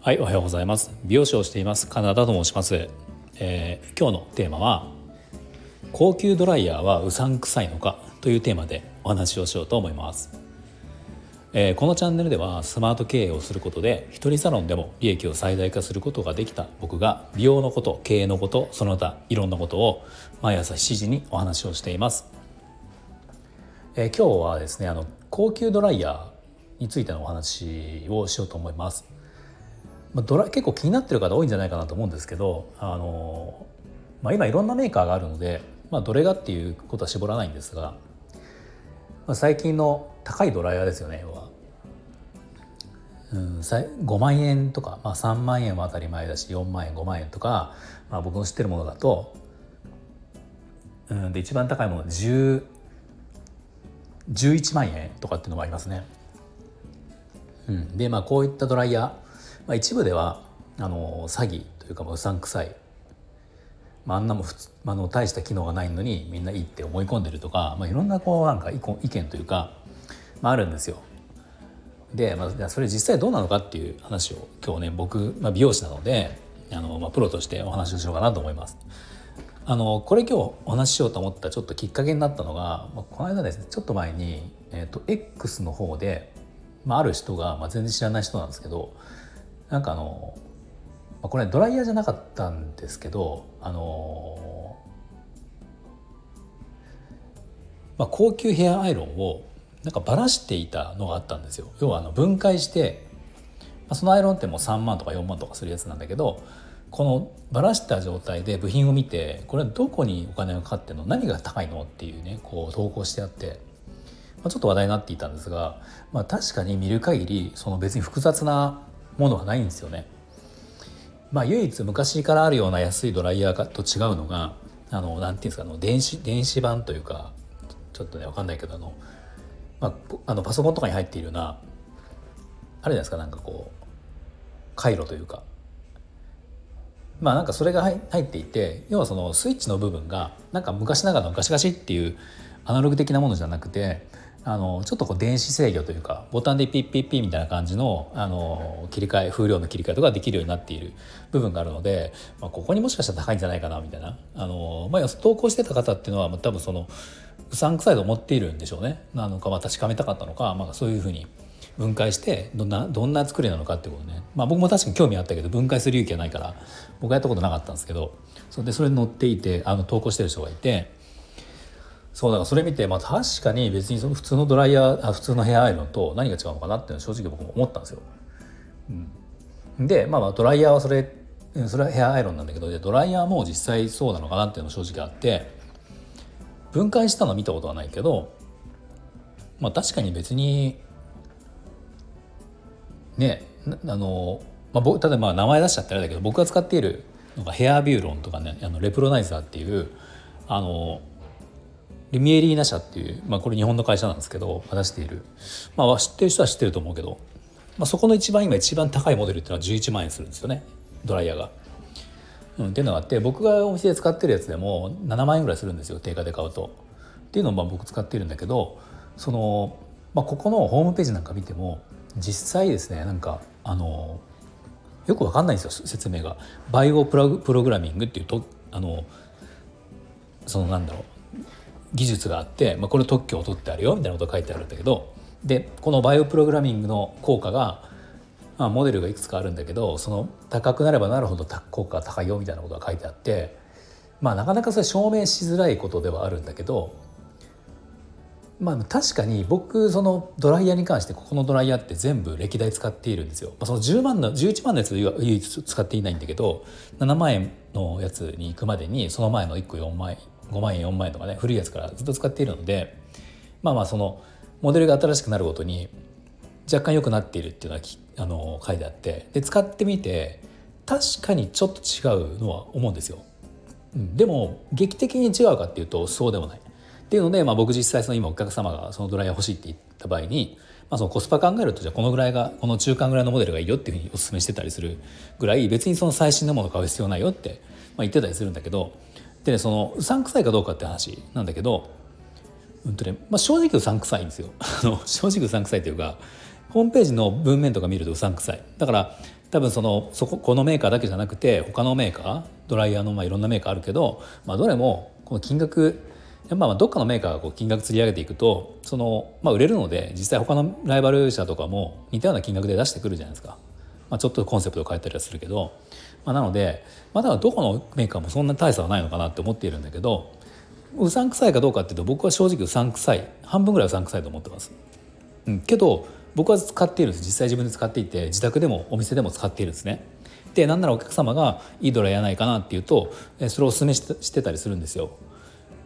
はいおはようございます。美容師をしていますカナダと申します、えー、今日のテーマは高級ドライヤーはうさんくさいのかというテーマでお話をしようと思います。えー、このチャンネルではスマート経営をすることで一人サロンでも利益を最大化することができた僕が美容のこと経営のことその他いろんなことを毎朝7時にお話をしています、えー、今日はですねあの高級ドライヤーについてのお話をしようと思います、まあ、ドラ結構気になってる方多いんじゃないかなと思うんですけどあの、まあ、今いろんなメーカーがあるので、まあ、どれがっていうことは絞らないんですがまあ、最近の高いドライヤーですよね要は、うん、5万円とか、まあ、3万円は当たり前だし4万円5万円とか、まあ、僕の知ってるものだと、うん、で一番高いもの10 11万円とかっていうのもありますね。うん、でまあこういったドライヤー、まあ、一部ではあの詐欺というかうさんくさいまあ、あんなも普通あの大した機能がないのにみんないいって思い込んでるとか、まあ、いろんなこうなんか意見というか、まあ、あるんですよ。で、まあ、それ実際どうなのかっていう話を今日ね僕、まあ、美容師なのであの、まあ、プロとしてお話をしようかなと思います。あのこれ今日お話ししようと思ったちょっときっかけになったのが、まあ、この間ですねちょっと前に、えーと、と X の方で、まあ、ある人が、まあ、全然知らない人なんですけどなんかあのまあこれドライヤーじゃなかったんですけどあのまあ、高級ヘアアイロンをなんかばらしていたのがあったんですよ。要はあの分解して、まあ、そのアイロンってもう3万とか4万とかするやつなんだけどこのばらした状態で部品を見てこれはどこにお金がかかってるの？何が高いの？っていうねこう投稿してあって、まあ、ちょっと話題になっていたんですが、まあ、確かに見る限りその別に複雑なものはないんですよね。まあ、唯一昔からあるような安いドライヤーと違うのがあのなんていうんですかあの電子電子版というかちょっとね分かんないけどあの,、まあ、あのパソコンとかに入っているようなあるじゃないですかなんかこう回路というか。まあなんかそれが入っていて要はそのスイッチの部分がなんか昔ながらのガシガシっていうアナログ的なものじゃなくてあのちょっとこう電子制御というかボタンでピッピッピッみたいな感じのあの切り替え風量の切り替えとかできるようになっている部分があるので、まあ、ここにもしかしたら高いんじゃないかなみたいな。あの、まあ、投稿してた方っていうのは多分そのうさんくさいと思っているんでしょうね。なのか、まあ、確かめたかったのか、まあ、そういうふうに分解してどんなどんな作りなのかっていうことね、まあ、僕も確かに興味あったけど分解する勇気はないから僕はやったことなかったんですけどそれでそれに載っていてあの投稿してる人がいて。そうだからそれ見て、まあ、確かに別にその普通のドライヤーあ普通のヘアアイロンと何が違うのかなっていうのは正直僕も思ったんですよ。うん、で、まあ、まあドライヤーはそれそれはヘアアイロンなんだけどドライヤーも実際そうなのかなっていうのも正直あって分解したの見たことはないけど、まあ、確かに別にねあの、まあ、例えばまあ名前出しちゃったらだけど僕が使っているのがヘアビューロンとかねあのレプロナイザーっていうあのルミエリーナ社っていう、まあ、これ日本の会社なんですけど出している、まあ、知ってる人は知ってると思うけど、まあ、そこの一番今一番高いモデルっていうのは11万円するんですよねドライヤーが。うん、っていうのがあって僕がお店で使ってるやつでも7万円ぐらいするんですよ定価で買うと。っていうのをまあ僕使ってるんだけどその、まあ、ここのホームページなんか見ても実際ですねなんかあのよくわかんないんですよ説明が。バイオプログラミングっていうとあのそのなんだろう技術があって、まあ、これ特許を取ってあるよみたいなことが書いてあるんだけどでこのバイオプログラミングの効果が、まあ、モデルがいくつかあるんだけどその高くなればなるほど効果が高いよみたいなことが書いてあってまあなかなかそれ証明しづらいことではあるんだけどまあ確かに僕そのドライヤーに関してここのドライヤーって全部歴代使っているんですよ。まあ、その10万の11万のやつは唯一使っていないんだけど7万円のやつに行くまでにその前の1個4万円5万円4万円とかね古いやつからずっと使っているのでまあまあそのモデルが新しくなるごとに若干良くなっているっていうのはあの書いてあってで使ってみて確かにちょっと違うのは思うんですよ。でも劇的に違うかっていうとそうでもない。っていうので、まあ、僕実際その今お客様がそのドライヤー欲しいって言った場合に、まあ、そのコスパ考えるとじゃあこのぐらいがこの中間ぐらいのモデルがいいよっていうふうにお勧めしてたりするぐらい別にその最新のもの買う必要ないよって、まあ、言ってたりするんだけどで、ね、そのうさんくさいかどうかって話なんだけどうんとねまあ、正直うさんくさいんですよ。正直うさんくさいというかホームページの文面とか見るとうさんくさい。だから多分そのそここのメーカーだけじゃなくて他のメーカードライヤーのまあいろんなメーカーあるけど、まあ、どれもこの金額まあどっかのメーカーがこう金額釣り上げていくとその、まあ、売れるので実際他のライバル社とかも似たような金額で出してくるじゃないですか、まあ、ちょっとコンセプト変えたりはするけど、まあ、なので、まあ、だどこのメーカーもそんな大差はないのかなって思っているんだけどうさんくさいかどうかっていうと僕は正直うさんくさい半分ぐらいうさんくさいと思ってます。うん、けど僕は使っているんです実際自分で使っていて自宅でもお店でも使っているんですね。でなんならお客様がいいドライヤーないかなっていうとそれをおすすめしてたりするんですよ。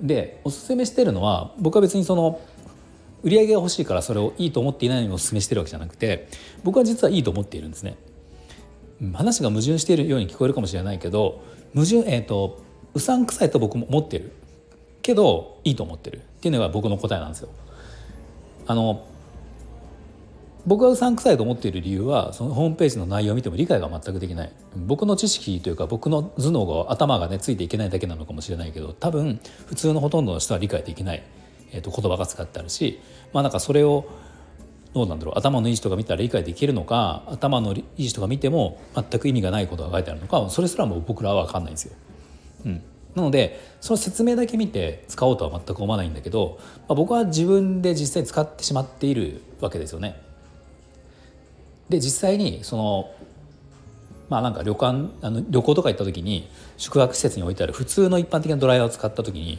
でおすすめしてるのは僕は別にその売り上げが欲しいからそれをいいと思っていないのにおすすめしてるわけじゃなくて僕は実はいいと思っているんですね。話が矛盾しているように聞こえるかもしれないけど矛盾えっ、ー、とうさんくさいと僕も思ってるけどいいと思ってるっていうのが僕の答えなんですよ。あの僕がうさんくさいと思っている理由はそのホームページの内容を見ても理解が全くできない僕の知識というか僕の頭脳が頭がねついていけないだけなのかもしれないけど多分普通のほとんどの人は理解できない、えー、と言葉が使ってあるしまあなんかそれをどうなんだろう頭のいい人が見たら理解できるのか頭のいい人が見ても全く意味がないことが書いてあるのかそれすらも僕らは分かんないんですよ。うん、なのでその説明だけ見て使おうとは全く思わないんだけど、まあ、僕は自分で実際使ってしまっているわけですよね。で実際にそのまあなんか旅館あの旅行とか行った時に宿泊施設に置いてある普通の一般的なドライヤーを使った時に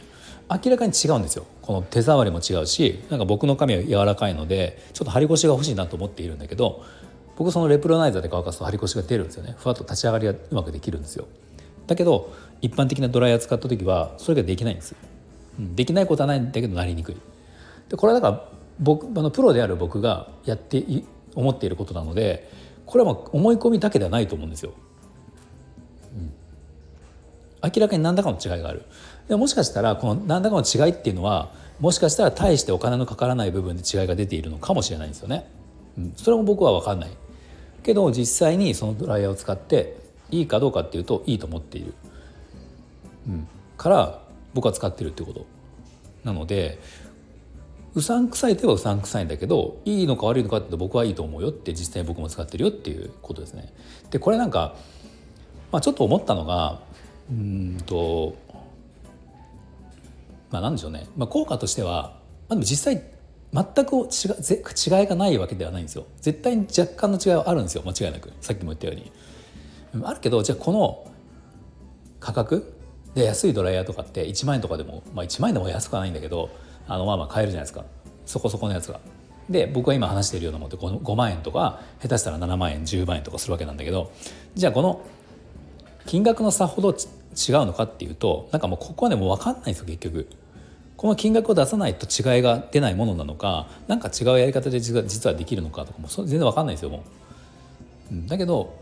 明らかに違うんですよ。この手触りも違うしなんか僕の髪は柔らかいのでちょっと張り腰が欲しいなと思っているんだけど僕そのレプロナイザーで乾かすと張り腰が出るんですよね。ふわっと立ち上がりがうまくできるんですよ。だけど一般的なドライヤー使った時はそれができないんです、うん、できないことはないんだけどなりにくい。でこれはだから僕あのプロである僕がやって思っていることなのでこれは思い込みだけではないと思うんですよ。うん、明らかに何らかの違いがある。でもしかしたらこの何らかの違いっていうのはもしかしたら大してお金のかからない部分で違いが出ているのかもしれないんですよね。うん、それも僕は分かんない。けど実際にそのドライヤーを使っていいかどうかっていうといいと思っている、うん、から僕は使ってるってこと。なのでうさんくさいといえばうさんくさいんだけどいいのか悪いのかって僕はいいと思うよって実際僕も使ってるよっていうことですね。でこれなんか、まあ、ちょっと思ったのがうんとまあなんでしょうね、まあ、効果としては、まあ、でも実際全く違いがないわけではないんですよ絶対に若干の違いはあるんですよ間違いなくさっきも言ったように。あるけどじゃあこの価格で安いドライヤーとかって1万円とかでも、まあ、1万円でも安くはないんだけどあのまあまあ買えるじゃないですかそこそこのやつが。で僕が今話しているようなものって 5, 5万円とか下手したら7万円10万円とかするわけなんだけどじゃあこの金額の差ほど違うのかっていうとなんかもうここはねもう分かんないんですよ結局。この金額を出さないと違いが出ないものなのか何か違うやり方で実は実はできるのかとかも全然分かんないですよもう。だけど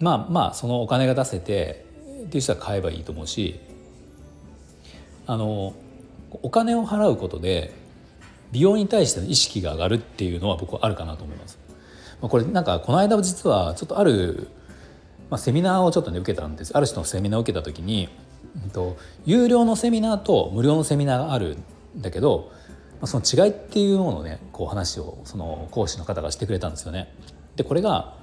まあまあそのお金が出せてっていう人は買えばいいと思うしあのお金を払うことで美容に対しての意識が上がるっていうのは僕はあるかなと思います。まあ、これなんかこの間実はちょっとある、まあ、セミナーをちょっとね受けたんですある人のセミナーを受けた時に、えっと、有料のセミナーと無料のセミナーがあるんだけど、まあ、その違いっていうものをねこう話をその講師の方がしてくれたんですよね。でこれが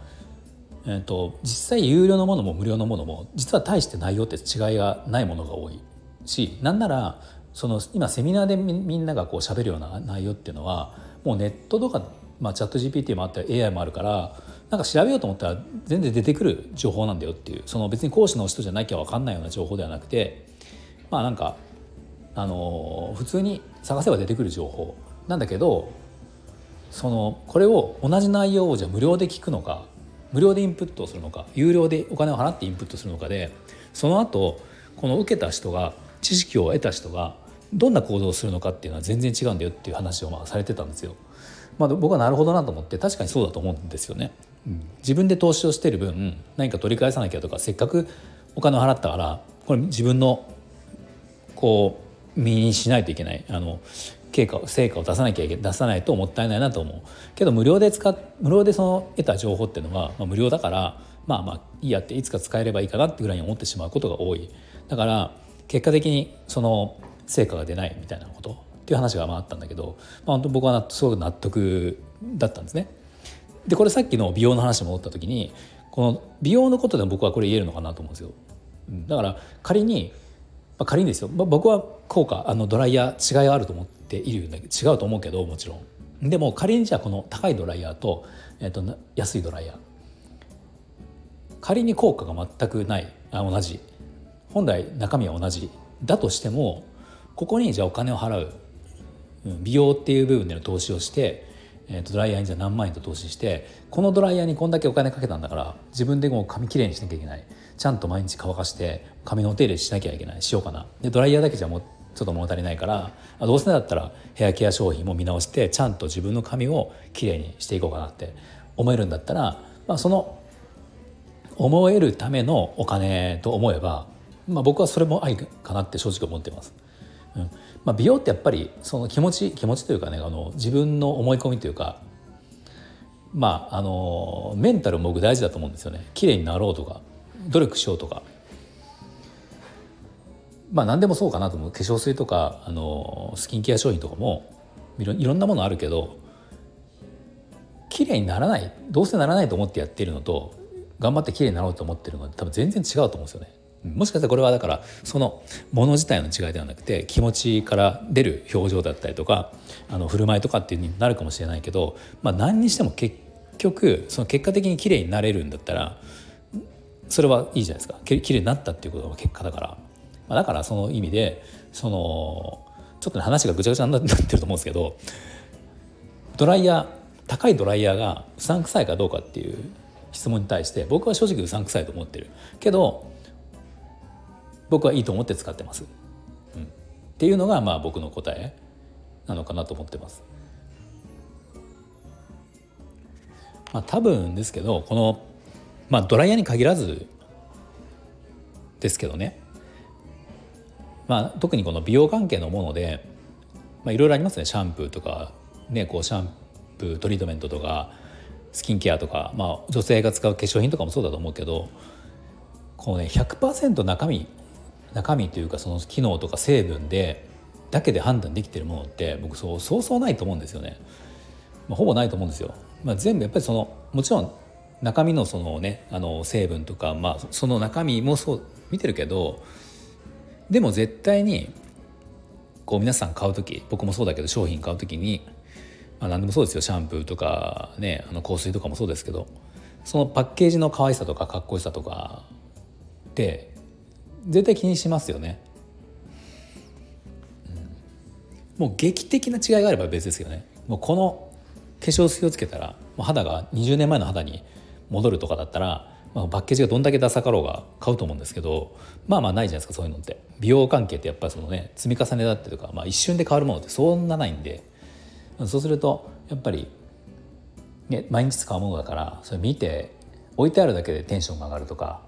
えーと、実際有料のものも無料のものも実は大して内容って違いがないものが多いしなんならその今セミナーでみんながこう喋るような内容っていうのはもうネットとか、まあ、チャット GPT もあったり AI もあるからなんか調べようと思ったら全然出てくる情報なんだよっていうその別に講師の人じゃなきゃ分かんないような情報ではなくてまあなんかあの普通に探せば出てくる情報。なんだけどそのこれを同じ内容をじゃ無料で聞くのか無料でインプットをするのか有料でお金を払ってインプットするのかでその後この受けた人が知識を得た人がどんな行動をするのかっていうのは全然違うんだよっていう話をまあされてたんですよ。まあ、僕はなるほどなと思って確かにそうだと思うんですよね。うん、自分で投資をしてる分何か取り返さなきゃとかせっかくお金を払ったからこれ自分のこう身にしないといけないあの経過成果を出さなきゃいけ出さないともったいないなと思うけど無料で使無料でその得た情報っていうのは、まあ、無料だからまあまあいいやっていつか使えればいいかなってぐらいに思ってしまうことが多いだから結果的にその成果が出ないみたいなこと？っていう話がまああったんだけど、まあ、本当僕はすごく納得だったんですね。でこれさっきの美容の話に戻った時にこの美容のことで僕はこれ言えるのかなと思うんですよ。だから仮に、まあ、仮にですよ、まあ、僕は効果あのドライヤー違いがあると思っているんだけど違うと思うけどもちろん。でも仮にじゃあこの高いドライヤーと,、えー、と安いドライヤー仮に効果が全くないあ同じ本来中身は同じだとしてもここにじゃあお金を払う。うん美容っていう部分での投資をして、えー、とドライヤーにじゃあ何万円と投資してこのドライヤーにこんだけお金かけたんだから自分でもう髪きれいにしなきゃいけない。ちゃんと毎日乾かして髪のお手入れしなきゃいけない。しようかな。でドライヤーだけじゃもうちょっと物足りないからどうせだったらヘアケア商品も見直してちゃんと自分の髪をきれいにしていこうかなって思えるんだったら、まあ、その思えるためのお金と思えば、まあ、僕はそれも愛かなって正直思ってます。うん。まあ、美容ってやっぱりその気持ち気持ちというかねあの自分の思い込みというかまああのメンタルも僕大事だと思うんですよね。綺麗になろうとか努力しようとか。まあ何でもそうかなと思う。化粧水とかあのスキンケア商品とかもいろいろんなものあるけど綺麗にならないどうせならないと思ってやってるのと頑張って綺麗になろうと思ってるのは多分全然違うと思うんですよね。もしかしたらこれはだからそのもの自体の違いではなくて気持ちから出る表情だったりとかあの振る舞いとかっていうになるかもしれないけど、まあ、何にしても結局その結果的に綺麗になれるんだったらそれはいいじゃないですか。綺麗になったっていうことが結果だから、まあ、だからその意味でそのちょっと、ね、話がぐちゃぐちゃになってると思うんですけどドライヤー高いドライヤーがうさんくさいかどうかっていう質問に対して僕は正直うさんくさいと思ってる。けど僕はいいと思って使ってます、うん、っていうのがまあ僕の答えなのかなと思ってます。まあ、多分ですけどこの、まあ、ドライヤーに限らずですけどね、まあ、特にこの美容関係のもので、いろいろありますね。シャンプーとか、ね、こうシャンプートリートメントとかスキンケアとか、まあ、女性が使う化粧品とかもそうだと思うけどこのね100%中身中身というかその機能とか成分でだけで判断できてるものって僕そうそうそうないと思うんですよね。まあ、ほぼないと思うんですよ。まあ、全部やっぱりそのもちろん中身のそのねあの成分とか、まあ、その中身もそう見てるけどでも絶対にこう皆さん買う時僕もそうだけど商品買う時にまあ、何でもそうですよシャンプーとかねあの香水とかもそうですけどそのパッケージの可愛さとかかっこよさとかって絶対気にしますよね。うん、もう劇的な違いがあれば別ですよね。もうこの化粧水をつけたらもう肌が20年前の肌に戻るとかだったら、まあ、パッケージがどんだけダサかろうが買うと思うんですけどまあまあないじゃないですかそういうのって美容関係ってやっぱりそのね積み重ねだってとか、まあ、一瞬で変わるものってそんなないんでそうするとやっぱり、ね、毎日使うものだからそれ見て置いてあるだけでテンションが上がるとか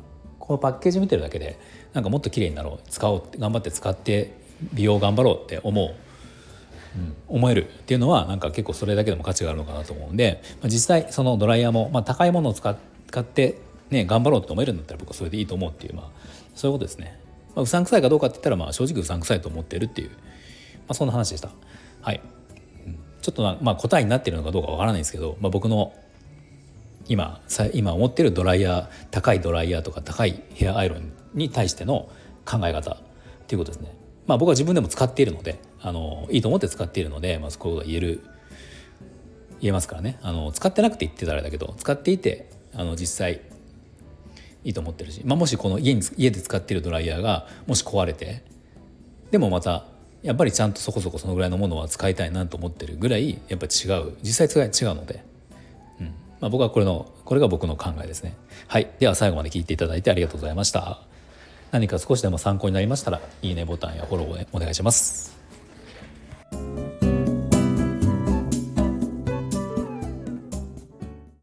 このパッケージ見てるだけでなんかもっと綺麗になろう使おう頑張って使って美容頑張ろうって思う、うん、思えるっていうのはなんか結構それだけでも価値があるのかなと思うんで、まあ、実際そのドライヤーも、まあ、高いものを使って、ね、頑張ろうと思えるんだったら僕はそれでいいと思うっていう、まあ、そういうことですね。まあ、うさんくさいかどうかって言ったらまあ正直うさんくさいと思ってるっていう、まあ、そんな話でした。はいちょっとまあ答えになってるのかどうかわからないんですけど、まあ、僕の今今思ってるドライヤー高いドライヤーとか高いヘアアイロンに対しての考え方っていうことですね。まあ、僕は自分でも使っているのであのいいと思って使っているので、まあ、そこが言える言えますからね。あの使ってなくて言ってたらだけど使っていてあの実際いいと思ってるし、まあ、もしこの家に家で使っているドライヤーがもし壊れてでもまたやっぱりちゃんとそこそこそのぐらいのものは使いたいなと思ってるぐらいやっぱ違う。実際違うので、まあ、僕はこれのこれが僕の考えですね。はい。では最後まで聞いていただいてありがとうございました。何か少しでも参考になりましたらいいねボタンやフォローをお願いします。